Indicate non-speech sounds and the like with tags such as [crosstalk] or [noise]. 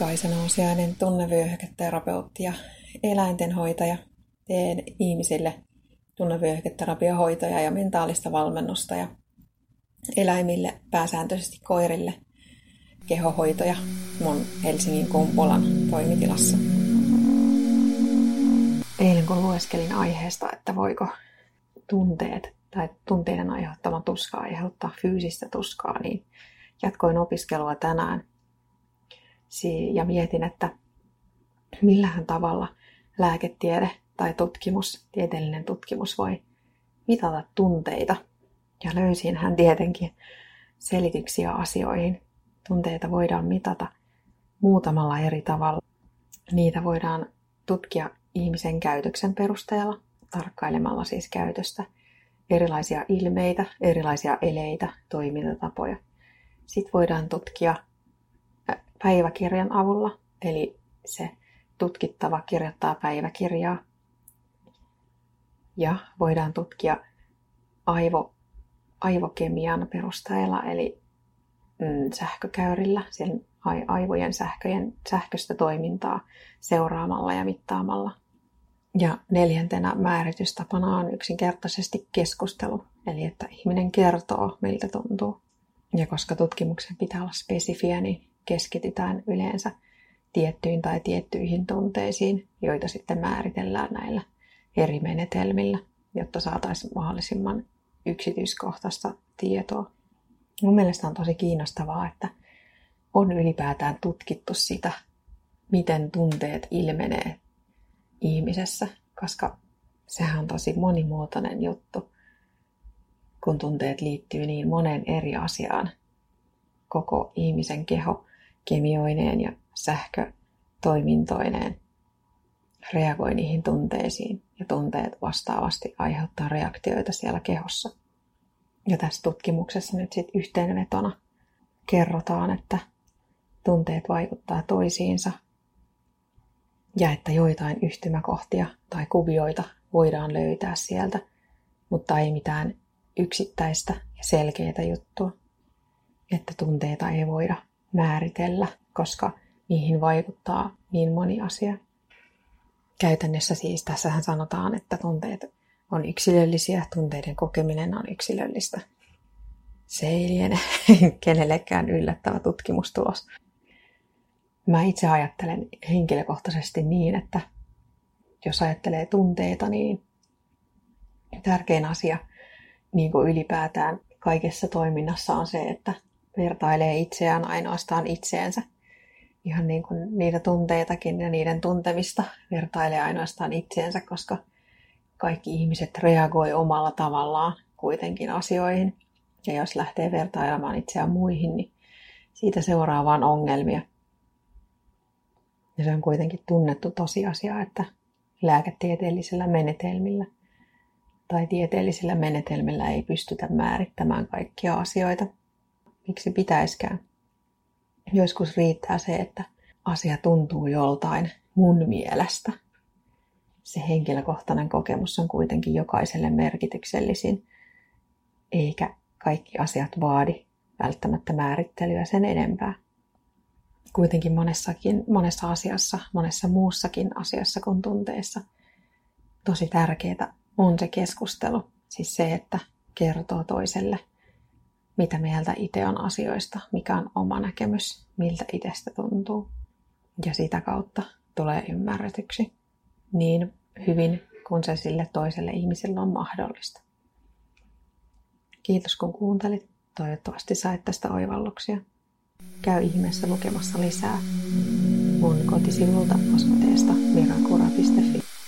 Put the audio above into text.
Kaisa Nousiainen, tunnevyöhyketerapeutti ja eläintenhoitaja. Teen ihmisille tunnevyöhyketerapiohoitoja ja mentaalista valmennusta ja eläimille, pääsääntöisesti koirille, kehohoitoja mun Helsingin Kumpulan toimitilassa. Eilen kun lueskelin aiheesta, että voiko tunteet tai tunteiden aiheuttama tuska aiheuttaa fyysistä tuskaa, niin jatkoin opiskelua tänään ja mietin, että millähän tavalla lääketiede tai tutkimus, tieteellinen tutkimus voi mitata tunteita. Ja löysin hän tietenkin selityksiä asioihin. Tunteita voidaan mitata muutamalla eri tavalla. Niitä voidaan tutkia ihmisen käytöksen perusteella, tarkkailemalla siis käytöstä, erilaisia ilmeitä, erilaisia eleitä, toimintatapoja. Sitten voidaan tutkia päiväkirjan avulla, eli se tutkittava kirjoittaa päiväkirjaa. Ja voidaan tutkia aivo, aivokemian perusteella, eli mm, sähkökäyrillä, sen aivojen sähköjen, sähköistä toimintaa seuraamalla ja mittaamalla. Ja neljäntenä määritystapana on yksinkertaisesti keskustelu, eli että ihminen kertoo, miltä tuntuu. Ja koska tutkimuksen pitää olla spesifiä, niin keskitytään yleensä tiettyihin tai tiettyihin tunteisiin, joita sitten määritellään näillä eri menetelmillä, jotta saataisiin mahdollisimman yksityiskohtaista tietoa. Mun mielestä on tosi kiinnostavaa, että on ylipäätään tutkittu sitä, miten tunteet ilmenee ihmisessä, koska sehän on tosi monimuotoinen juttu, kun tunteet liittyy niin monen eri asiaan. Koko ihmisen keho kemioineen ja sähkötoimintoineen reagoi niihin tunteisiin ja tunteet vastaavasti aiheuttaa reaktioita siellä kehossa. Ja tässä tutkimuksessa nyt sitten yhteenvetona kerrotaan, että tunteet vaikuttaa toisiinsa ja että joitain yhtymäkohtia tai kuvioita voidaan löytää sieltä, mutta ei mitään yksittäistä ja selkeää juttua, että tunteita ei voida määritellä, koska niihin vaikuttaa niin moni asia. Käytännössä siis tässähän sanotaan, että tunteet on yksilöllisiä, tunteiden kokeminen on yksilöllistä. Se ei liene [laughs] kenellekään yllättävä tutkimustulos. Mä itse ajattelen henkilökohtaisesti niin, että jos ajattelee tunteita, niin tärkein asia niin kuin ylipäätään kaikessa toiminnassa on se, että vertailee itseään ainoastaan itseensä. Ihan niin kuin niitä tunteitakin ja niiden tuntemista vertailee ainoastaan itseensä, koska kaikki ihmiset reagoi omalla tavallaan kuitenkin asioihin. Ja jos lähtee vertailemaan itseään muihin, niin siitä seuraa vain ongelmia. Ja se on kuitenkin tunnettu tosiasia, että lääketieteellisillä menetelmillä tai tieteellisillä menetelmillä ei pystytä määrittämään kaikkia asioita – miksi pitäiskään. Joskus riittää se, että asia tuntuu joltain mun mielestä. Se henkilökohtainen kokemus on kuitenkin jokaiselle merkityksellisin, eikä kaikki asiat vaadi välttämättä määrittelyä sen enempää. Kuitenkin monessakin, monessa asiassa, monessa muussakin asiassa kuin tunteessa, tosi tärkeää on se keskustelu. Siis se, että kertoo toiselle mitä mieltä itse on asioista, mikä on oma näkemys, miltä itsestä tuntuu. Ja sitä kautta tulee ymmärretyksi niin hyvin kuin se sille toiselle ihmiselle on mahdollista. Kiitos kun kuuntelit. Toivottavasti sait tästä oivalluksia. Käy ihmeessä lukemassa lisää mun kotisivulta osoitteesta mirankura.fi.